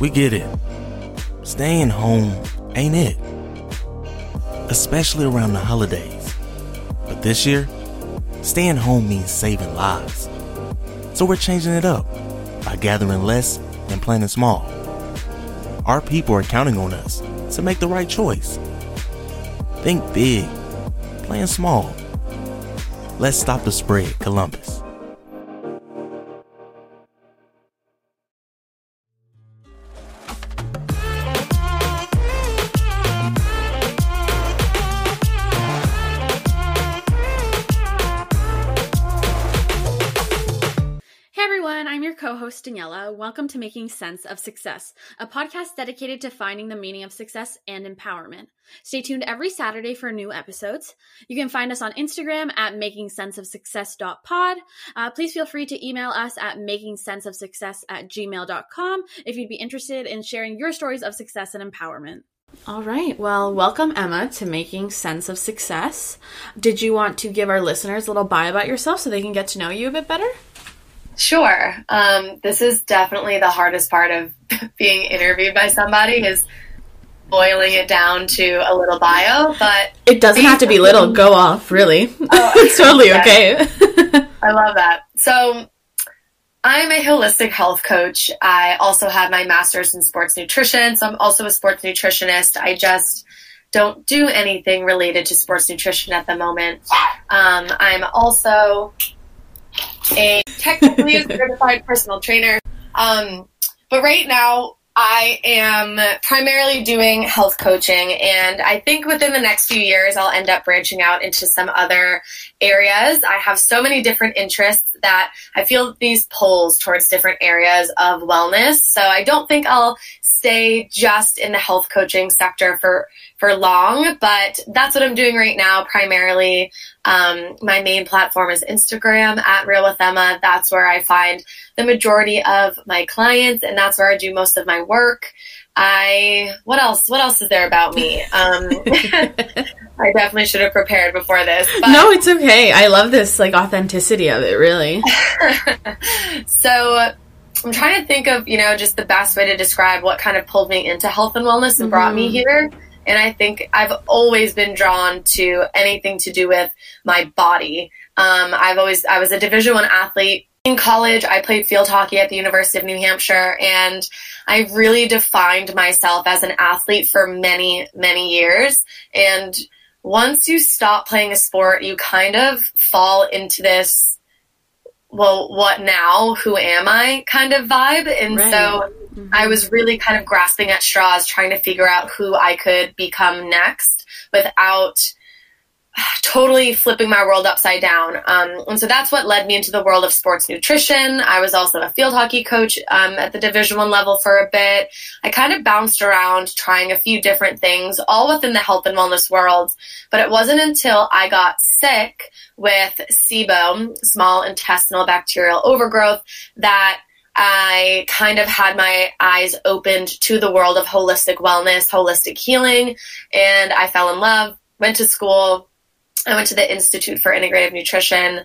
We get it. Staying home ain't it? Especially around the holidays. But this year, staying home means saving lives. So we're changing it up by gathering less and planning small. Our people are counting on us to make the right choice. Think big, plan small. Let's stop the spread, Columbus. Co-host Daniela. Welcome to Making Sense of Success, a podcast dedicated to finding the meaning of success and empowerment. Stay tuned every Saturday for new episodes. You can find us on Instagram at makingsenseofsuccess.pod. Uh, please feel free to email us at makingsenseofsuccess at gmail.com if you'd be interested in sharing your stories of success and empowerment. All right. Well, welcome, Emma, to Making Sense of Success. Did you want to give our listeners a little bio about yourself so they can get to know you a bit better? Sure. Um, this is definitely the hardest part of being interviewed by somebody is boiling it down to a little bio, but it doesn't have to be little. Go off, really. Oh, it's totally okay. I love that. So, I'm a holistic health coach. I also have my master's in sports nutrition, so I'm also a sports nutritionist. I just don't do anything related to sports nutrition at the moment. Um, I'm also a technically a certified personal trainer. Um, but right now, I am primarily doing health coaching, and I think within the next few years, I'll end up branching out into some other areas. I have so many different interests that I feel these pulls towards different areas of wellness. So I don't think I'll stay just in the health coaching sector for for long, but that's what I'm doing right now primarily. Um, my main platform is Instagram at Real with Emma. That's where I find the majority of my clients, and that's where I do most of my work. I what else? What else is there about me? Um, I definitely should have prepared before this. But... No, it's okay. I love this like authenticity of it. Really. so I'm trying to think of you know just the best way to describe what kind of pulled me into health and wellness and mm-hmm. brought me mm-hmm. here. And I think I've always been drawn to anything to do with my body. Um, I've always, I was a division one athlete in college. I played field hockey at the University of New Hampshire and I really defined myself as an athlete for many, many years. And once you stop playing a sport, you kind of fall into this well, what now? Who am I? kind of vibe. And right. so mm-hmm. I was really kind of grasping at straws, trying to figure out who I could become next without totally flipping my world upside down. Um, and so that's what led me into the world of sports nutrition. I was also a field hockey coach um, at the Division One level for a bit. I kind of bounced around trying a few different things, all within the health and wellness world. But it wasn't until I got sick with SIBO, small intestinal bacterial overgrowth, that I kind of had my eyes opened to the world of holistic wellness, holistic healing, and I fell in love, went to school. I went to the Institute for Integrative Nutrition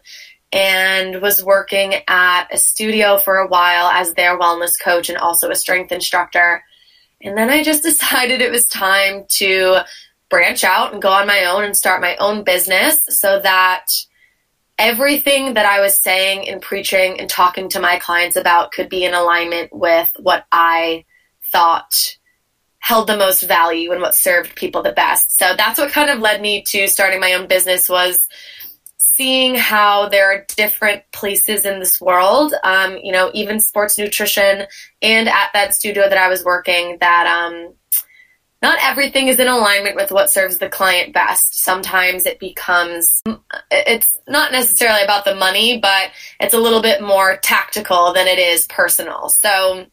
and was working at a studio for a while as their wellness coach and also a strength instructor. And then I just decided it was time to branch out and go on my own and start my own business so that everything that I was saying and preaching and talking to my clients about could be in alignment with what I thought held the most value and what served people the best. So that's what kind of led me to starting my own business was seeing how there are different places in this world, um, you know, even sports nutrition and at that studio that I was working that um, not everything is in alignment with what serves the client best. Sometimes it becomes, it's not necessarily about the money, but it's a little bit more tactical than it is personal. So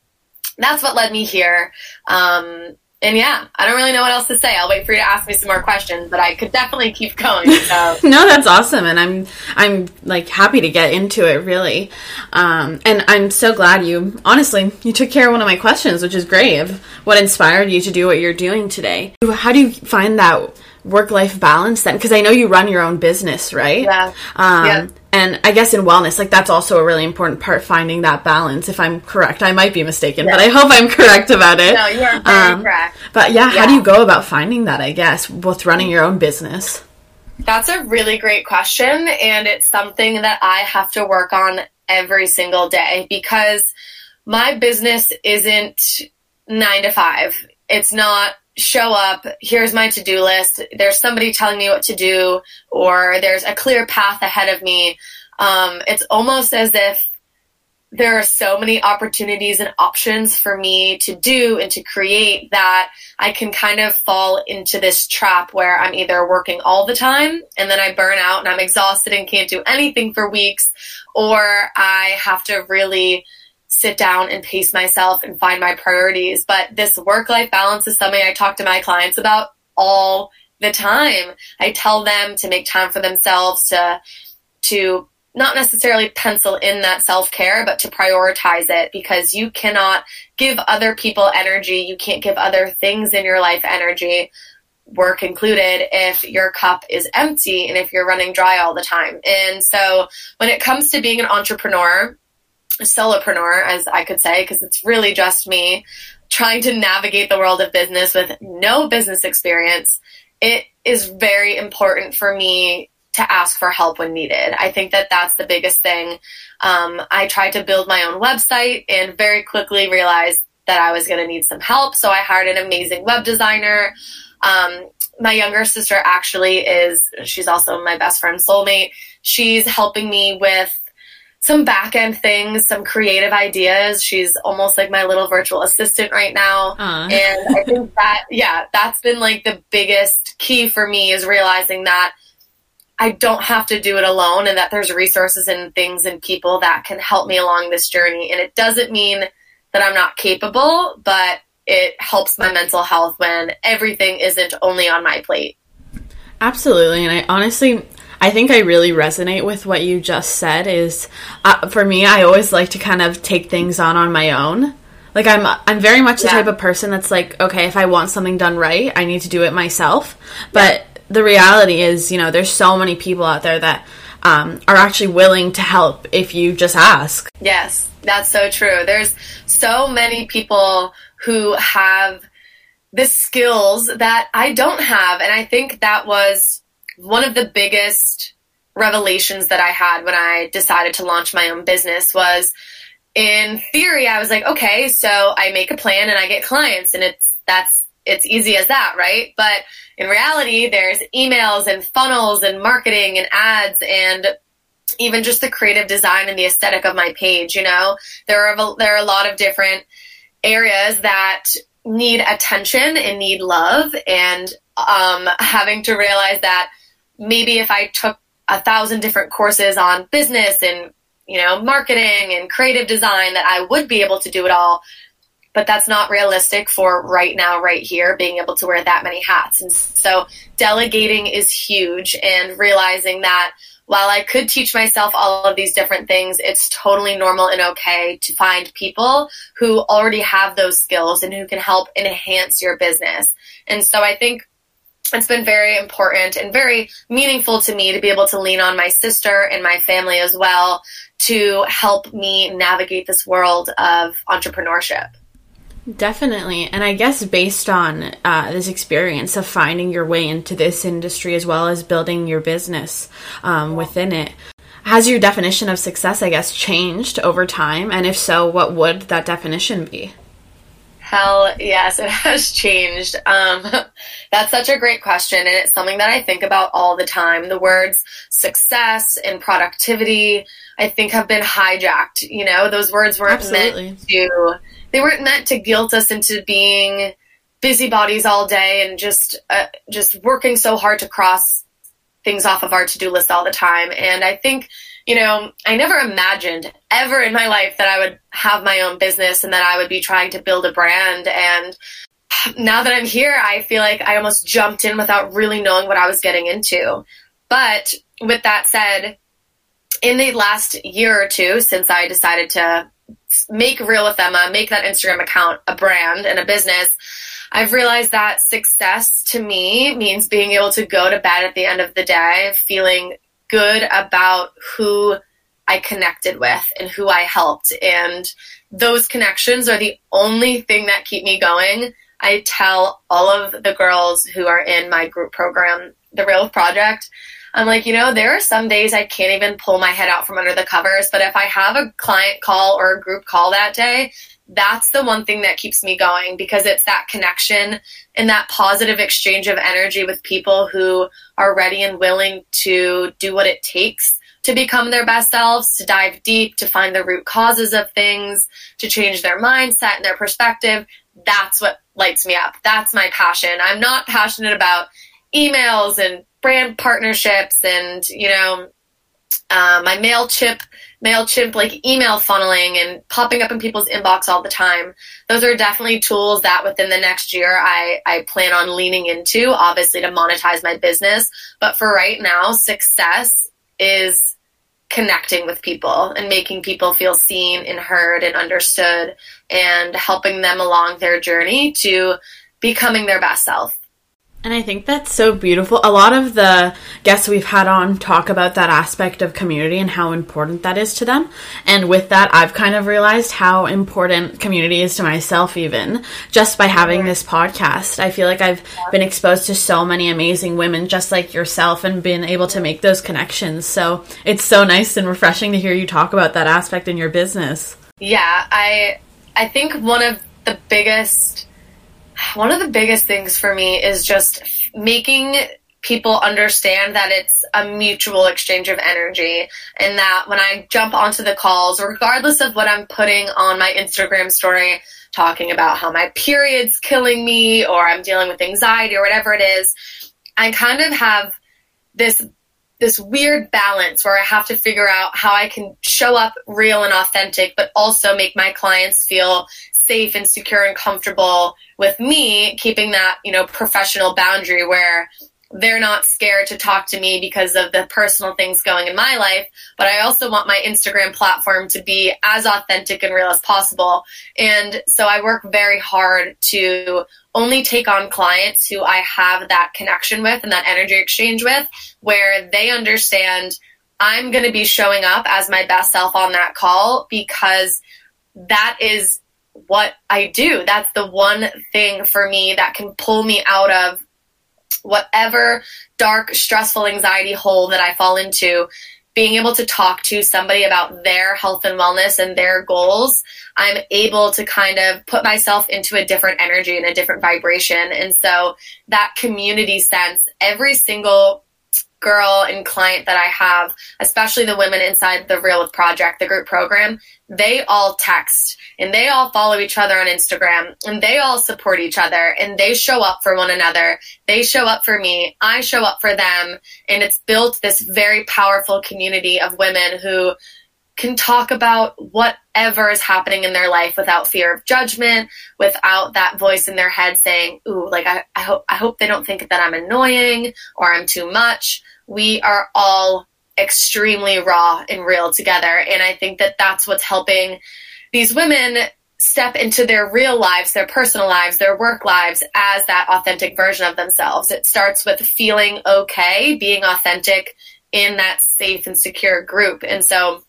that's what led me here. Um, and yeah, I don't really know what else to say. I'll wait for you to ask me some more questions, but I could definitely keep going. So. no, that's awesome, and I'm I'm like happy to get into it really, um, and I'm so glad you honestly you took care of one of my questions, which is great. Of what inspired you to do what you're doing today? How do you find that work life balance then? Because I know you run your own business, right? Yeah. Um, yeah. And I guess in wellness, like that's also a really important part, finding that balance. If I'm correct, I might be mistaken, yeah. but I hope I'm correct about it. No, you're very um, correct. But yeah, yeah, how do you go about finding that? I guess with running your own business. That's a really great question, and it's something that I have to work on every single day because my business isn't nine to five. It's not show up, here's my to do list, there's somebody telling me what to do, or there's a clear path ahead of me. Um, it's almost as if there are so many opportunities and options for me to do and to create that I can kind of fall into this trap where I'm either working all the time and then I burn out and I'm exhausted and can't do anything for weeks, or I have to really sit down and pace myself and find my priorities. But this work life balance is something I talk to my clients about all the time. I tell them to make time for themselves to, to not necessarily pencil in that self care, but to prioritize it because you cannot give other people energy. You can't give other things in your life energy, work included, if your cup is empty and if you're running dry all the time. And so when it comes to being an entrepreneur, solopreneur, as I could say, because it's really just me trying to navigate the world of business with no business experience. It is very important for me to ask for help when needed. I think that that's the biggest thing. Um, I tried to build my own website and very quickly realized that I was going to need some help. So I hired an amazing web designer. Um, my younger sister actually is, she's also my best friend soulmate. She's helping me with some back end things, some creative ideas. She's almost like my little virtual assistant right now. Uh. And I think that, yeah, that's been like the biggest key for me is realizing that I don't have to do it alone and that there's resources and things and people that can help me along this journey. And it doesn't mean that I'm not capable, but it helps my mental health when everything isn't only on my plate. Absolutely. And I honestly, I think I really resonate with what you just said. Is uh, for me, I always like to kind of take things on on my own. Like I'm, I'm very much the yeah. type of person that's like, okay, if I want something done right, I need to do it myself. But yeah. the reality is, you know, there's so many people out there that um, are actually willing to help if you just ask. Yes, that's so true. There's so many people who have the skills that I don't have, and I think that was one of the biggest revelations that I had when I decided to launch my own business was in theory I was like, okay, so I make a plan and I get clients and it's that's it's easy as that, right? But in reality, there's emails and funnels and marketing and ads and even just the creative design and the aesthetic of my page, you know. There are there are a lot of different areas that need attention and need love and um, having to realize that maybe if I took a thousand different courses on business and you know marketing and creative design that I would be able to do it all but that's not realistic for right now right here being able to wear that many hats and so delegating is huge and realizing that while I could teach myself all of these different things, it's totally normal and okay to find people who already have those skills and who can help enhance your business. And so I think it's been very important and very meaningful to me to be able to lean on my sister and my family as well to help me navigate this world of entrepreneurship. Definitely. And I guess based on uh, this experience of finding your way into this industry as well as building your business um, within it, has your definition of success, I guess, changed over time? And if so, what would that definition be? Hell yes, it has changed. Um, that's such a great question, and it's something that I think about all the time. The words success and productivity, I think, have been hijacked. You know, those words weren't Absolutely. meant to. They weren't meant to guilt us into being busybodies all day and just uh, just working so hard to cross things off of our to do list all the time. And I think you know, I never imagined ever in my life that I would have my own business and that I would be trying to build a brand. And now that I'm here, I feel like I almost jumped in without really knowing what I was getting into. But with that said, in the last year or two since I decided to make Real with Emma, make that Instagram account a brand and a business, I've realized that success to me means being able to go to bed at the end of the day feeling good about who I connected with and who I helped. And those connections are the only thing that keep me going. I tell all of the girls who are in my group program, the Real Project, I'm like, you know, there are some days I can't even pull my head out from under the covers, but if I have a client call or a group call that day, that's the one thing that keeps me going because it's that connection and that positive exchange of energy with people who are ready and willing to do what it takes to become their best selves, to dive deep, to find the root causes of things, to change their mindset and their perspective. That's what lights me up. That's my passion. I'm not passionate about emails and brand partnerships and, you know, uh, my MailChimp, MailChimp like email funneling and popping up in people's inbox all the time. Those are definitely tools that within the next year I, I plan on leaning into, obviously to monetize my business. But for right now, success is connecting with people and making people feel seen and heard and understood and helping them along their journey to becoming their best self. And I think that's so beautiful. A lot of the guests we've had on talk about that aspect of community and how important that is to them. And with that, I've kind of realized how important community is to myself, even just by having this podcast. I feel like I've been exposed to so many amazing women just like yourself and been able to make those connections. So it's so nice and refreshing to hear you talk about that aspect in your business. Yeah, I I think one of the biggest one of the biggest things for me is just making people understand that it's a mutual exchange of energy and that when I jump onto the calls, regardless of what I'm putting on my Instagram story, talking about how my period's killing me or I'm dealing with anxiety or whatever it is, I kind of have this this weird balance where I have to figure out how I can show up real and authentic, but also make my clients feel safe and secure and comfortable with me keeping that, you know, professional boundary where they're not scared to talk to me because of the personal things going in my life, but I also want my Instagram platform to be as authentic and real as possible. And so I work very hard to only take on clients who I have that connection with and that energy exchange with, where they understand I'm going to be showing up as my best self on that call because that is what I do. That's the one thing for me that can pull me out of whatever dark, stressful anxiety hole that I fall into. Being able to talk to somebody about their health and wellness and their goals, I'm able to kind of put myself into a different energy and a different vibration. And so that community sense, every single girl and client that I have, especially the women inside the Real with Project, the group program, they all text and they all follow each other on Instagram and they all support each other and they show up for one another. They show up for me. I show up for them. And it's built this very powerful community of women who can talk about whatever is happening in their life without fear of judgment, without that voice in their head saying, ooh, like I, I hope I hope they don't think that I'm annoying or I'm too much. We are all extremely raw and real together. And I think that that's what's helping these women step into their real lives, their personal lives, their work lives as that authentic version of themselves. It starts with feeling okay, being authentic in that safe and secure group. And so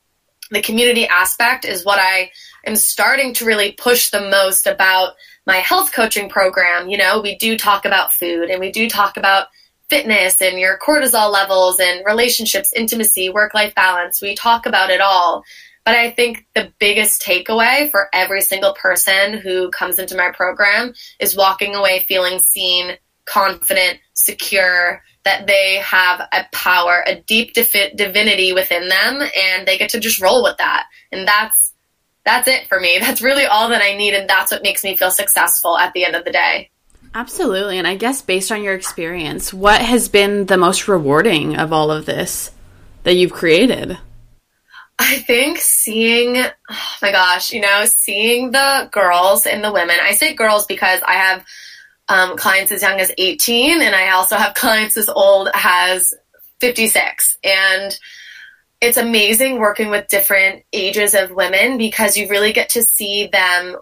the community aspect is what I am starting to really push the most about my health coaching program. You know, we do talk about food and we do talk about fitness and your cortisol levels and relationships, intimacy, work life balance. We talk about it all. But I think the biggest takeaway for every single person who comes into my program is walking away feeling seen, confident, secure, that they have a power, a deep divi- divinity within them, and they get to just roll with that. And that's that's it for me. That's really all that I need, and that's what makes me feel successful at the end of the day. Absolutely. And I guess based on your experience, what has been the most rewarding of all of this that you've created? I think seeing, oh my gosh, you know, seeing the girls and the women. I say girls because I have um, clients as young as 18, and I also have clients as old as 56. And it's amazing working with different ages of women because you really get to see them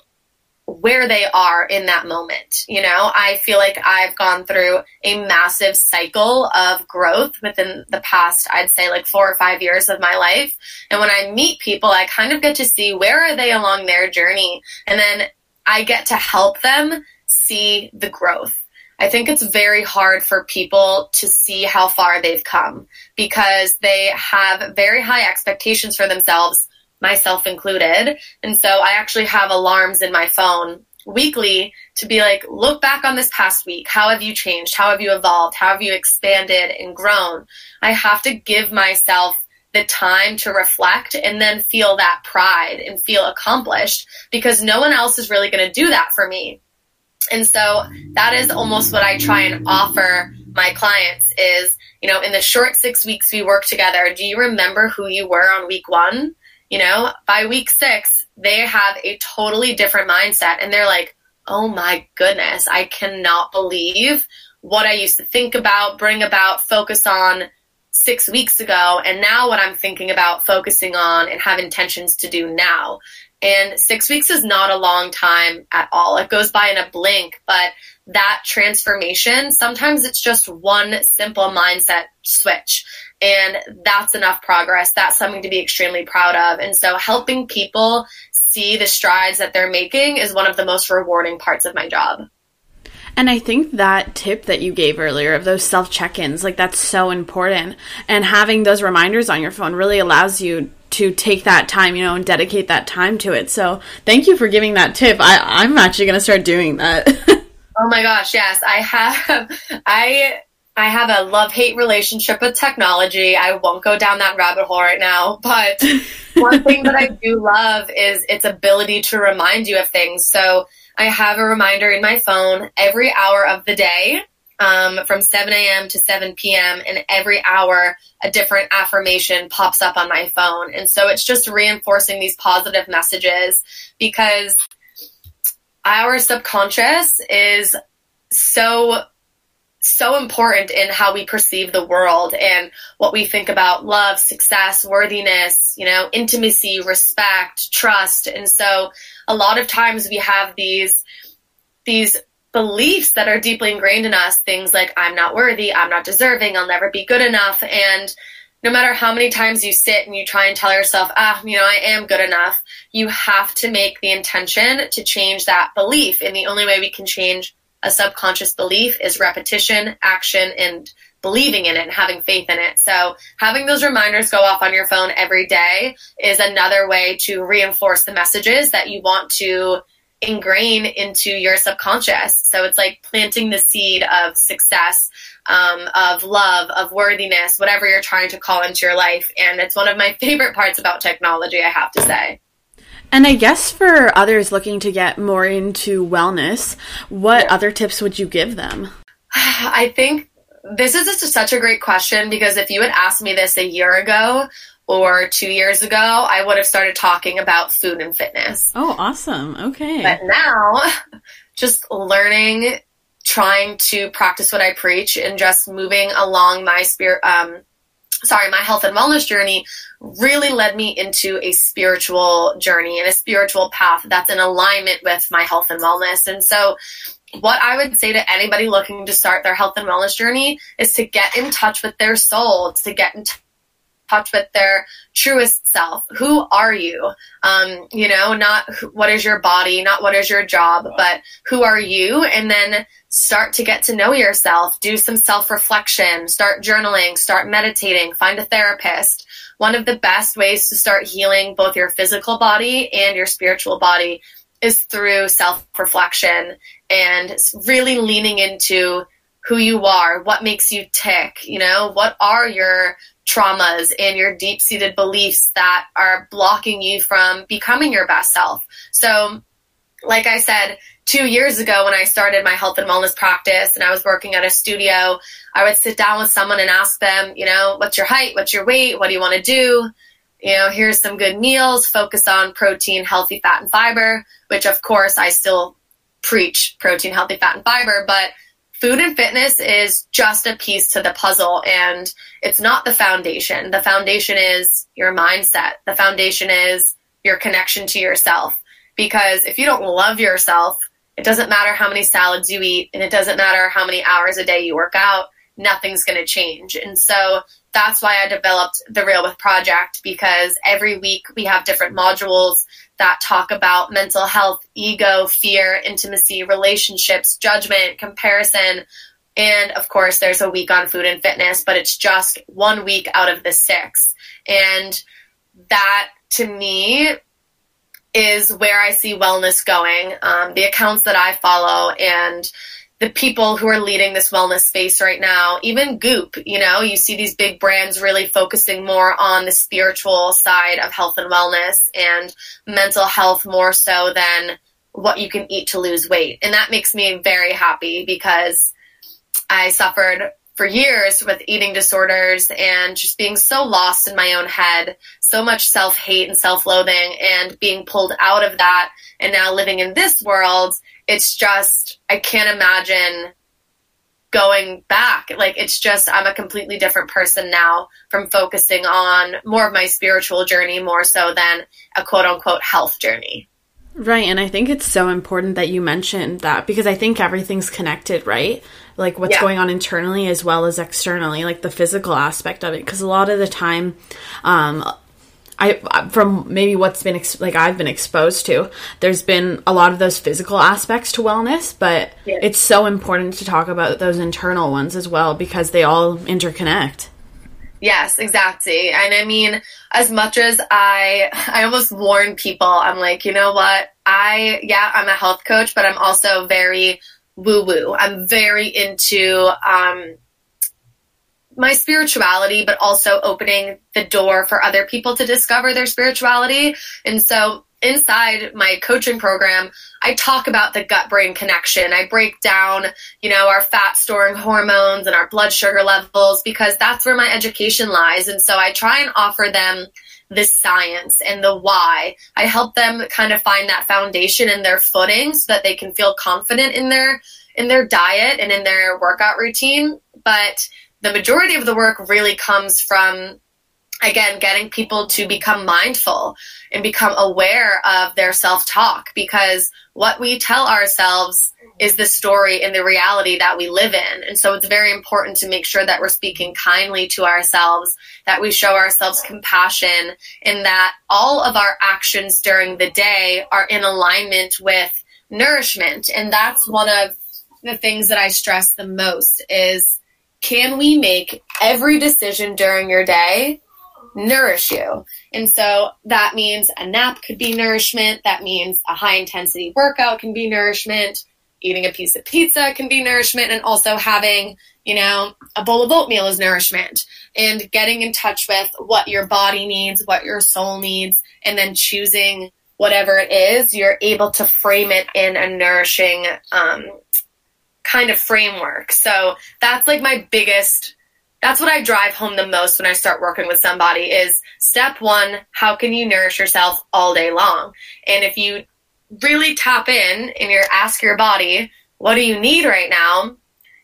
where they are in that moment. You know, I feel like I've gone through a massive cycle of growth within the past, I'd say like four or five years of my life. And when I meet people, I kind of get to see where are they along their journey. And then I get to help them see the growth. I think it's very hard for people to see how far they've come because they have very high expectations for themselves myself included. And so I actually have alarms in my phone weekly to be like, look back on this past week. How have you changed? How have you evolved? How have you expanded and grown? I have to give myself the time to reflect and then feel that pride and feel accomplished because no one else is really going to do that for me. And so that is almost what I try and offer my clients is, you know, in the short six weeks we work together, do you remember who you were on week one? You know, by week six, they have a totally different mindset and they're like, oh my goodness, I cannot believe what I used to think about, bring about, focus on six weeks ago, and now what I'm thinking about focusing on and have intentions to do now. And six weeks is not a long time at all. It goes by in a blink, but that transformation, sometimes it's just one simple mindset switch. And that's enough progress. That's something to be extremely proud of. And so helping people see the strides that they're making is one of the most rewarding parts of my job. And I think that tip that you gave earlier of those self check ins, like that's so important. And having those reminders on your phone really allows you to take that time, you know, and dedicate that time to it. So thank you for giving that tip. I, I'm actually going to start doing that. oh my gosh, yes. I have, I I have a love hate relationship with technology. I won't go down that rabbit hole right now, but one thing that I do love is its ability to remind you of things. So I have a reminder in my phone every hour of the day um, from 7 a.m. to 7 p.m. and every hour a different affirmation pops up on my phone. And so it's just reinforcing these positive messages because our subconscious is so so important in how we perceive the world and what we think about love, success, worthiness, you know, intimacy, respect, trust. And so a lot of times we have these, these beliefs that are deeply ingrained in us. Things like, I'm not worthy, I'm not deserving, I'll never be good enough. And no matter how many times you sit and you try and tell yourself, ah, you know, I am good enough, you have to make the intention to change that belief. And the only way we can change a subconscious belief is repetition, action, and believing in it and having faith in it. So having those reminders go off on your phone every day is another way to reinforce the messages that you want to ingrain into your subconscious. So it's like planting the seed of success, um, of love, of worthiness, whatever you're trying to call into your life. And it's one of my favorite parts about technology, I have to say. And I guess for others looking to get more into wellness, what other tips would you give them? I think this is just such a great question because if you had asked me this a year ago or two years ago, I would have started talking about food and fitness. Oh, awesome. Okay. But now, just learning, trying to practice what I preach and just moving along my spirit, um, sorry, my health and wellness journey really led me into a spiritual journey and a spiritual path that's in alignment with my health and wellness. And so what I would say to anybody looking to start their health and wellness journey is to get in touch with their soul, to get in touch with their truest self. Who are you? Um, you know, not what is your body, not what is your job, but who are you? And then start to get to know yourself, do some self reflection, start journaling, start meditating, find a therapist. One of the best ways to start healing both your physical body and your spiritual body is through self reflection and really leaning into who you are, what makes you tick, you know, what are your traumas and your deep seated beliefs that are blocking you from becoming your best self. So, like I said, two years ago when I started my health and wellness practice and I was working at a studio, I would sit down with someone and ask them, you know, what's your height? What's your weight? What do you want to do? you know, here's some good meals, focus on protein, healthy fat, and fiber, which of course I still preach protein, healthy fat, and fiber, but food and fitness is just a piece to the puzzle and it's not the foundation. The foundation is your mindset. The foundation is your connection to yourself. Because if you don't love yourself, it doesn't matter how many salads you eat and it doesn't matter how many hours a day you work out, nothing's going to change. And so that's why I developed the Real With Project because every week we have different modules that talk about mental health, ego, fear, intimacy, relationships, judgment, comparison. And of course, there's a week on food and fitness, but it's just one week out of the six. And that to me is where I see wellness going. Um, the accounts that I follow and the people who are leading this wellness space right now, even Goop, you know, you see these big brands really focusing more on the spiritual side of health and wellness and mental health more so than what you can eat to lose weight. And that makes me very happy because I suffered for years with eating disorders and just being so lost in my own head, so much self hate and self loathing, and being pulled out of that. And now living in this world it's just I can't imagine going back. Like it's just I'm a completely different person now from focusing on more of my spiritual journey more so than a quote unquote health journey. Right, and I think it's so important that you mentioned that because I think everything's connected, right? Like what's yeah. going on internally as well as externally, like the physical aspect of it. Because a lot of the time, um, I from maybe what's been ex- like I've been exposed to, there's been a lot of those physical aspects to wellness, but yeah. it's so important to talk about those internal ones as well because they all interconnect. Yes, exactly. And I mean, as much as I I almost warn people, I'm like, you know what? I yeah, I'm a health coach, but I'm also very woo woo. I'm very into um my spirituality, but also opening the door for other people to discover their spirituality. And so inside my coaching program, I talk about the gut brain connection. I break down, you know, our fat storing hormones and our blood sugar levels because that's where my education lies. And so I try and offer them the science and the why. I help them kind of find that foundation in their footing so that they can feel confident in their in their diet and in their workout routine. But the majority of the work really comes from again getting people to become mindful and become aware of their self-talk because what we tell ourselves is the story and the reality that we live in. And so it's very important to make sure that we're speaking kindly to ourselves, that we show ourselves compassion, and that all of our actions during the day are in alignment with nourishment. And that's one of the things that I stress the most is can we make every decision during your day nourish you? And so that means a nap could be nourishment. That means a high intensity workout can be nourishment. Eating a piece of pizza can be nourishment. And also having, you know, a bowl of oatmeal is nourishment. And getting in touch with what your body needs, what your soul needs, and then choosing whatever it is, you're able to frame it in a nourishing um, kind of framework. So that's like my biggest that's what I drive home the most when I start working with somebody is step 1, how can you nourish yourself all day long? And if you really tap in and you ask your body, what do you need right now?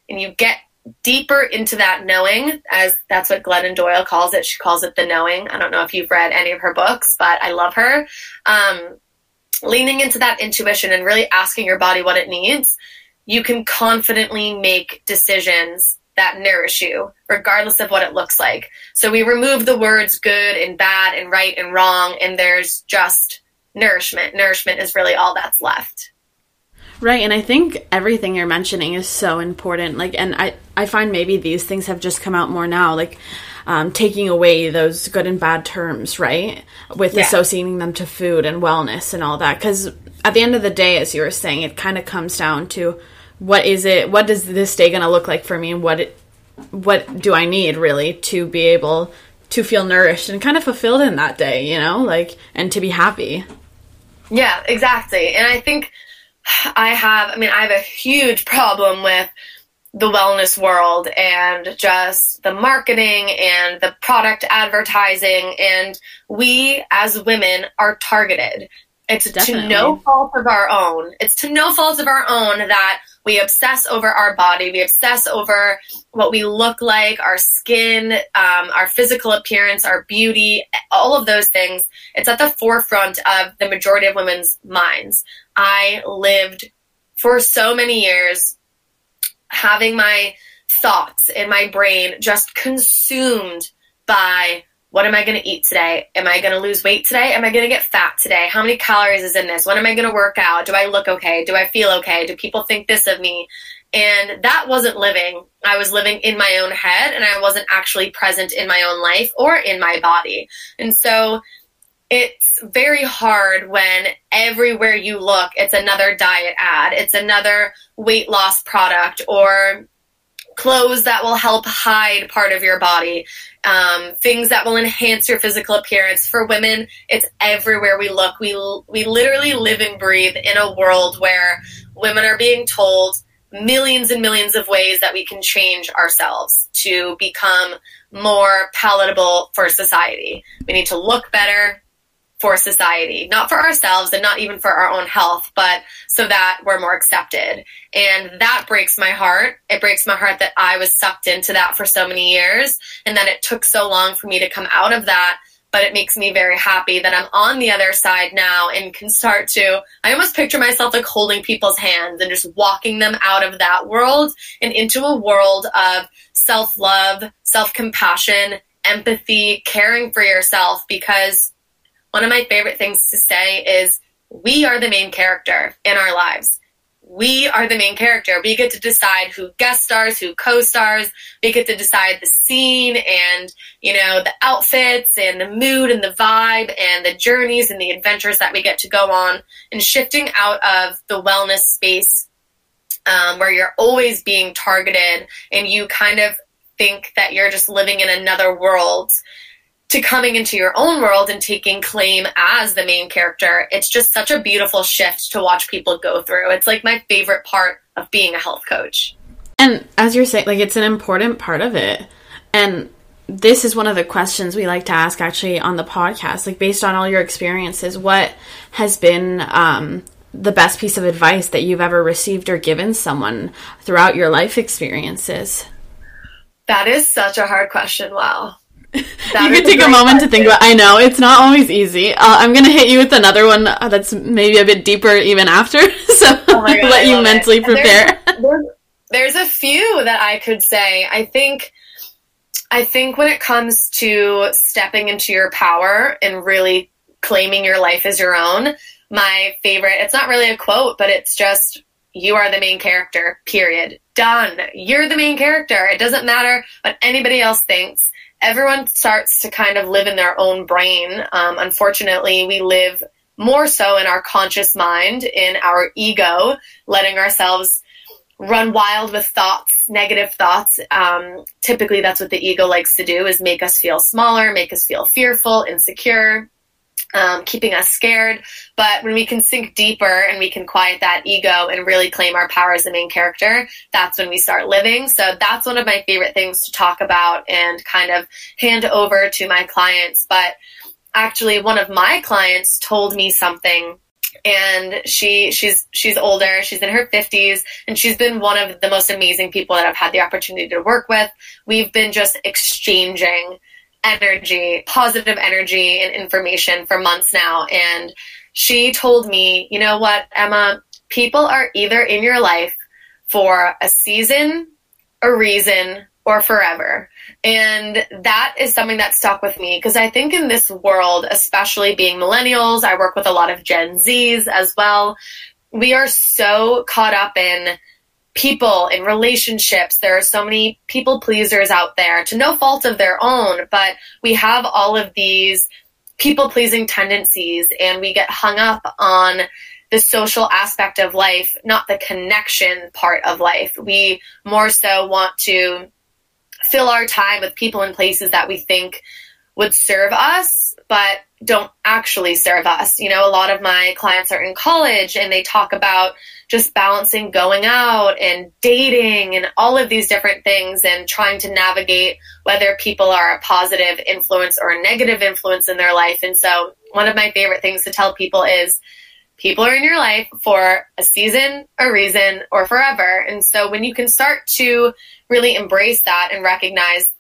And you get deeper into that knowing, as that's what Glennon Doyle calls it. She calls it the knowing. I don't know if you've read any of her books, but I love her. Um, leaning into that intuition and really asking your body what it needs you can confidently make decisions that nourish you, regardless of what it looks like. So we remove the words good and bad and right and wrong, and there's just nourishment. Nourishment is really all that's left. Right, and I think everything you're mentioning is so important. Like, and I, I find maybe these things have just come out more now. Like, um, taking away those good and bad terms, right? With yeah. associating them to food and wellness and all that. Because at the end of the day, as you were saying, it kind of comes down to what is it? What does this day going to look like for me, and what it, what do I need really to be able to feel nourished and kind of fulfilled in that day, you know, like and to be happy. Yeah, exactly. And I think I have. I mean, I have a huge problem with the wellness world and just the marketing and the product advertising. And we as women are targeted. It's Definitely. to no fault of our own. It's to no fault of our own that we obsess over our body. We obsess over what we look like, our skin, um, our physical appearance, our beauty, all of those things. It's at the forefront of the majority of women's minds. I lived for so many years having my thoughts in my brain just consumed by what am I going to eat today? Am I going to lose weight today? Am I going to get fat today? How many calories is in this? When am I going to work out? Do I look okay? Do I feel okay? Do people think this of me? And that wasn't living. I was living in my own head and I wasn't actually present in my own life or in my body. And so it's very hard when everywhere you look, it's another diet ad, it's another weight loss product or clothes that will help hide part of your body, um, things that will enhance your physical appearance. For women, it's everywhere we look. We we literally live and breathe in a world where women are being told millions and millions of ways that we can change ourselves to become more palatable for society. We need to look better for society, not for ourselves and not even for our own health, but so that we're more accepted. And that breaks my heart. It breaks my heart that I was sucked into that for so many years and that it took so long for me to come out of that. But it makes me very happy that I'm on the other side now and can start to, I almost picture myself like holding people's hands and just walking them out of that world and into a world of self love, self compassion, empathy, caring for yourself because one of my favorite things to say is we are the main character in our lives. We are the main character. We get to decide who guest stars, who co-stars. We get to decide the scene and, you know, the outfits and the mood and the vibe and the journeys and the adventures that we get to go on and shifting out of the wellness space um, where you're always being targeted and you kind of think that you're just living in another world to coming into your own world and taking claim as the main character. It's just such a beautiful shift to watch people go through. It's like my favorite part of being a health coach. And as you're saying, like it's an important part of it. And this is one of the questions we like to ask actually on the podcast. Like based on all your experiences, what has been um, the best piece of advice that you've ever received or given someone throughout your life experiences? That is such a hard question. Wow you could take a, a moment question. to think about. I know it's not always easy. Uh, I'm gonna hit you with another one uh, that's maybe a bit deeper even after, so oh God, let you mentally it. prepare. There's, there's a few that I could say. I think, I think when it comes to stepping into your power and really claiming your life as your own, my favorite. It's not really a quote, but it's just you are the main character. Period. Done. You're the main character. It doesn't matter what anybody else thinks everyone starts to kind of live in their own brain. Um, unfortunately, we live more so in our conscious mind, in our ego, letting ourselves run wild with thoughts, negative thoughts. Um, typically, that's what the ego likes to do: is make us feel smaller, make us feel fearful, insecure um, keeping us scared. But when we can sink deeper and we can quiet that ego and really claim our power as the main character, that's when we start living. So that's one of my favorite things to talk about and kind of hand over to my clients. But actually, one of my clients told me something and she she's she's older she's in her 50s and she's been one of the most amazing people that I've had the opportunity to work with we've been just exchanging energy, positive energy and information for months now. And she told me, you know what, Emma, people are either in your life for a season, a reason, or forever. And that is something that stuck with me because I think in this world, especially being millennials, I work with a lot of Gen Zs as well. We are so caught up in people in relationships. There are so many people pleasers out there to no fault of their own, but we have all of these people pleasing tendencies and we get hung up on the social aspect of life, not the connection part of life. We more so want to fill our time with people and places that we think would serve us but don't actually serve us. You know, a lot of my clients are in college and they talk about just balancing going out and dating and all of these different things and trying to navigate whether people are a positive influence or a negative influence in their life. And so, one of my favorite things to tell people is people are in your life for a season, a reason, or forever. And so, when you can start to really embrace that and recognize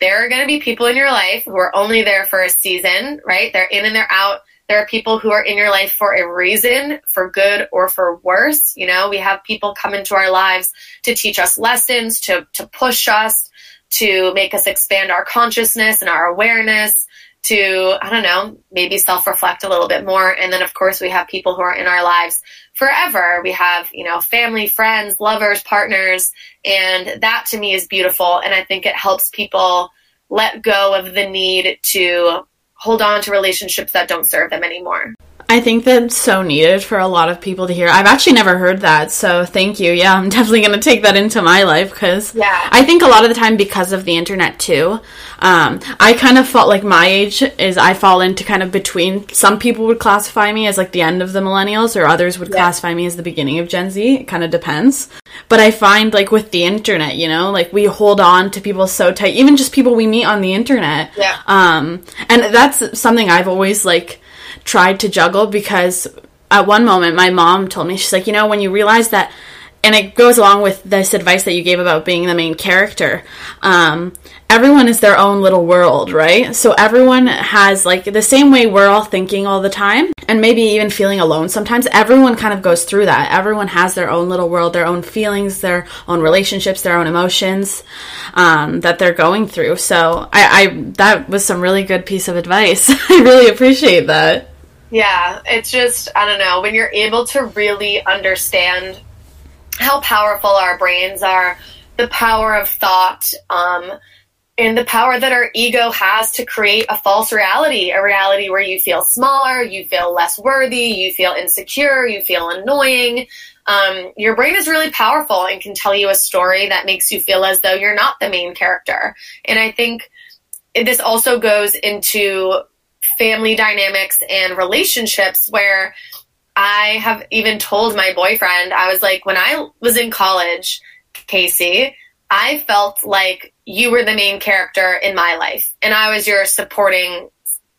there are going to be people in your life who are only there for a season, right? They're in and they're out. There are people who are in your life for a reason, for good or for worse. You know, we have people come into our lives to teach us lessons, to, to push us, to make us expand our consciousness and our awareness, to, I don't know, maybe self reflect a little bit more. And then, of course, we have people who are in our lives forever. We have, you know, family, friends, lovers, partners. And that to me is beautiful. And I think it helps people let go of the need to hold on to relationships that don't serve them anymore. I think that's so needed for a lot of people to hear. I've actually never heard that, so thank you. Yeah, I'm definitely going to take that into my life because yeah. I think a lot of the time because of the internet too. Um, I kind of felt like my age is I fall into kind of between. Some people would classify me as like the end of the millennials, or others would yeah. classify me as the beginning of Gen Z. It kind of depends. But I find like with the internet, you know, like we hold on to people so tight, even just people we meet on the internet. Yeah. Um, and that's something I've always like tried to juggle because at one moment my mom told me she's like you know when you realize that and it goes along with this advice that you gave about being the main character. Um, everyone is their own little world right? So everyone has like the same way we're all thinking all the time and maybe even feeling alone sometimes everyone kind of goes through that. Everyone has their own little world their own feelings their own relationships their own emotions um, that they're going through. So I, I that was some really good piece of advice. I really appreciate that. Yeah, it's just, I don't know, when you're able to really understand how powerful our brains are, the power of thought, um, and the power that our ego has to create a false reality, a reality where you feel smaller, you feel less worthy, you feel insecure, you feel annoying. Um, your brain is really powerful and can tell you a story that makes you feel as though you're not the main character. And I think this also goes into family dynamics and relationships where I have even told my boyfriend, I was like, when I was in college, Casey, I felt like you were the main character in my life and I was your supporting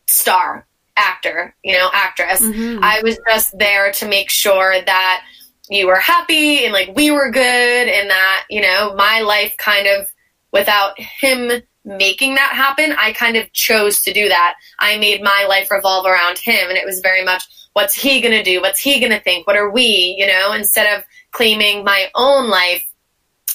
star actor, you know, actress. Mm-hmm. I was just there to make sure that you were happy and like we were good and that, you know, my life kind of without him making that happen, I kind of chose to do that. I made my life revolve around him, and it was very much what's he going to do? What's he going to think? What are we? You know, instead of claiming my own life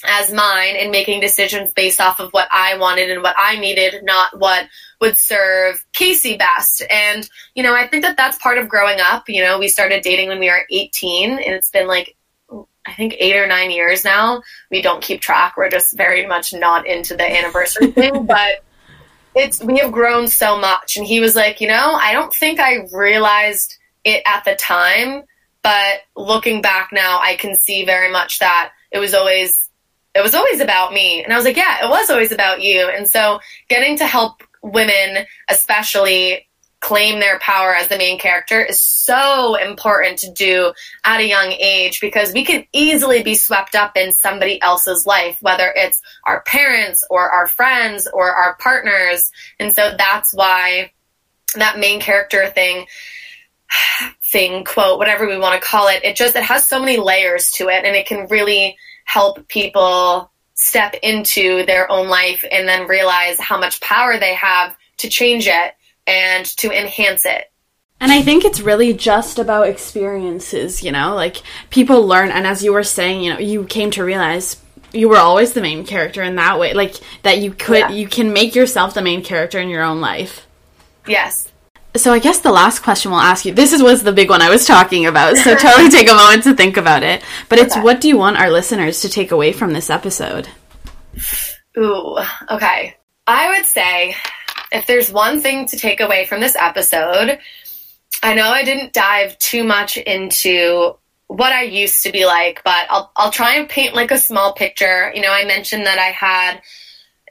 as mine and making decisions based off of what I wanted and what I needed, not what would serve Casey best. And, you know, I think that that's part of growing up. You know, we started dating when we were 18, and it's been like I think eight or nine years now. We don't keep track. We're just very much not into the anniversary thing, but it's we have grown so much. And he was like, you know, I don't think I realized it at the time, but looking back now, I can see very much that it was always it was always about me. And I was like, yeah, it was always about you. And so getting to help women, especially claim their power as the main character is so important to do at a young age because we can easily be swept up in somebody else's life, whether it's our parents or our friends or our partners. And so that's why that main character thing thing quote whatever we want to call it it just it has so many layers to it and it can really help people step into their own life and then realize how much power they have to change it and to enhance it. And I think it's really just about experiences, you know, like people learn. And as you were saying, you know, you came to realize you were always the main character in that way, like that you could, yeah. you can make yourself the main character in your own life. Yes. So I guess the last question we'll ask you. This is, was the big one I was talking about. So totally take a moment to think about it. But it's okay. what do you want our listeners to take away from this episode? Ooh, okay. I would say if there's one thing to take away from this episode, I know I didn't dive too much into what I used to be like, but I'll I'll try and paint like a small picture. You know, I mentioned that I had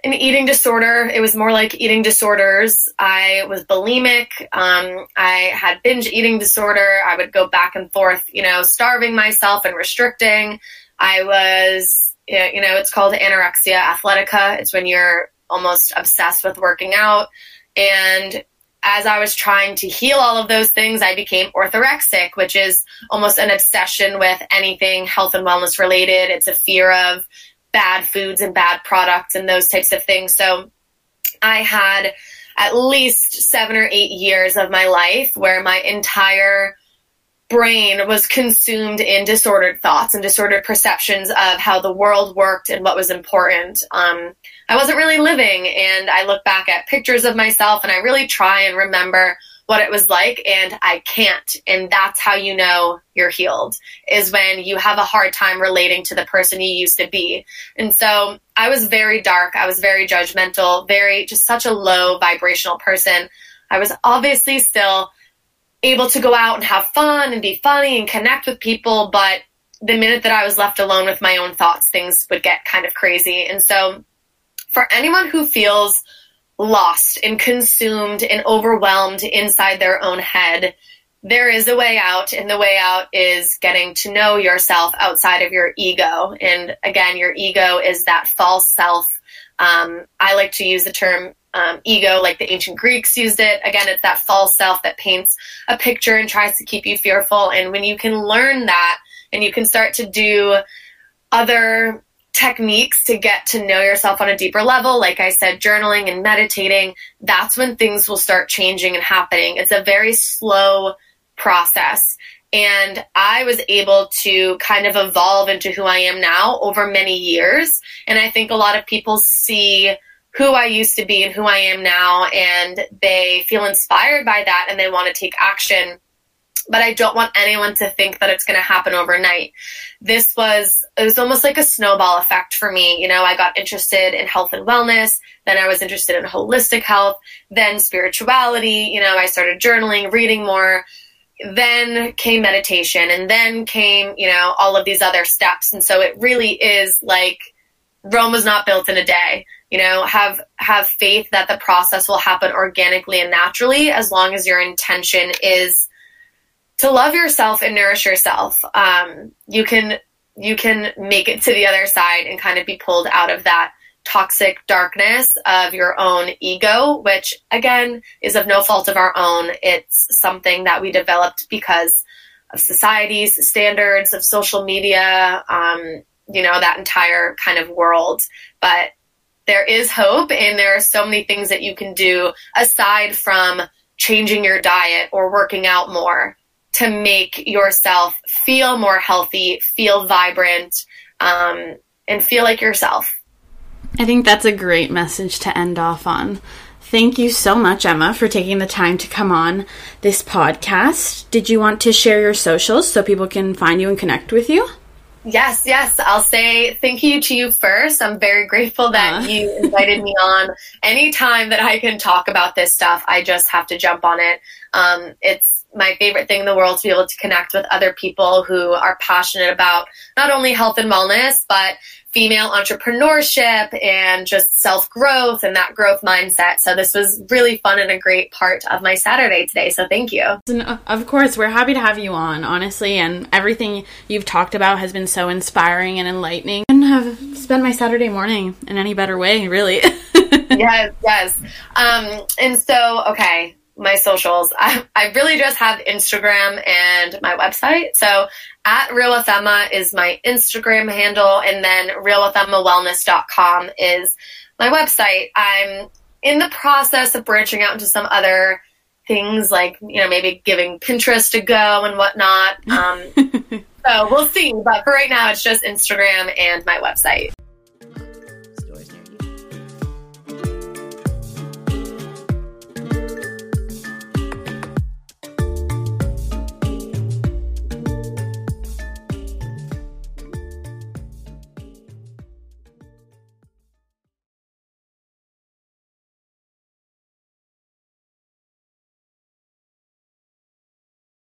an eating disorder. It was more like eating disorders. I was bulimic. Um, I had binge eating disorder. I would go back and forth, you know, starving myself and restricting. I was, you know, it's called anorexia athletica. It's when you're almost obsessed with working out. And as I was trying to heal all of those things, I became orthorexic, which is almost an obsession with anything health and wellness related. It's a fear of bad foods and bad products and those types of things. So I had at least seven or eight years of my life where my entire brain was consumed in disordered thoughts and disordered perceptions of how the world worked and what was important. Um, I wasn't really living, and I look back at pictures of myself and I really try and remember what it was like, and I can't. And that's how you know you're healed, is when you have a hard time relating to the person you used to be. And so I was very dark, I was very judgmental, very just such a low vibrational person. I was obviously still able to go out and have fun and be funny and connect with people. But the minute that I was left alone with my own thoughts, things would get kind of crazy. And so, for anyone who feels lost and consumed and overwhelmed inside their own head, there is a way out, and the way out is getting to know yourself outside of your ego. And again, your ego is that false self. Um, I like to use the term um, ego, like the ancient Greeks used it. Again, it's that false self that paints a picture and tries to keep you fearful. And when you can learn that and you can start to do other techniques to get to know yourself on a deeper level, like I said, journaling and meditating, that's when things will start changing and happening. It's a very slow process. And I was able to kind of evolve into who I am now over many years. And I think a lot of people see who I used to be and who I am now, and they feel inspired by that and they want to take action. But I don't want anyone to think that it's going to happen overnight. This was, it was almost like a snowball effect for me. You know, I got interested in health and wellness. Then I was interested in holistic health, then spirituality. You know, I started journaling, reading more. Then came meditation, and then came, you know, all of these other steps. And so it really is like Rome was not built in a day you know have have faith that the process will happen organically and naturally as long as your intention is to love yourself and nourish yourself um, you can you can make it to the other side and kind of be pulled out of that toxic darkness of your own ego which again is of no fault of our own. It's something that we developed because of society's standards of social media um, you know that entire kind of world. But there is hope and there are so many things that you can do aside from changing your diet or working out more to make yourself feel more healthy, feel vibrant, um, and feel like yourself. I think that's a great message to end off on. Thank you so much, Emma, for taking the time to come on this podcast. Did you want to share your socials so people can find you and connect with you? Yes, yes. I'll say thank you to you first. I'm very grateful that uh. you invited me on. Anytime that I can talk about this stuff, I just have to jump on it. Um, it's my favorite thing in the world to be able to connect with other people who are passionate about not only health and wellness, but female entrepreneurship and just self growth and that growth mindset. So this was really fun and a great part of my Saturday today. So thank you. And uh, of course, we're happy to have you on, honestly. And everything you've talked about has been so inspiring and enlightening. I couldn't have spent my Saturday morning in any better way, really. yes, yes. Um, and so, okay, my socials. I, I really just have Instagram and my website. So at Real with Emma is my Instagram handle, and then realwithemmawellness.com is my website. I'm in the process of branching out into some other things like, you know, maybe giving Pinterest a go and whatnot. Um, so we'll see. But for right now, it's just Instagram and my website.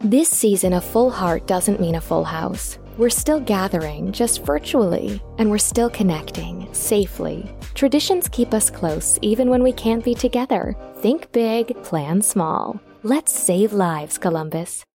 This season, a full heart doesn't mean a full house. We're still gathering, just virtually, and we're still connecting safely. Traditions keep us close even when we can't be together. Think big, plan small. Let's save lives, Columbus.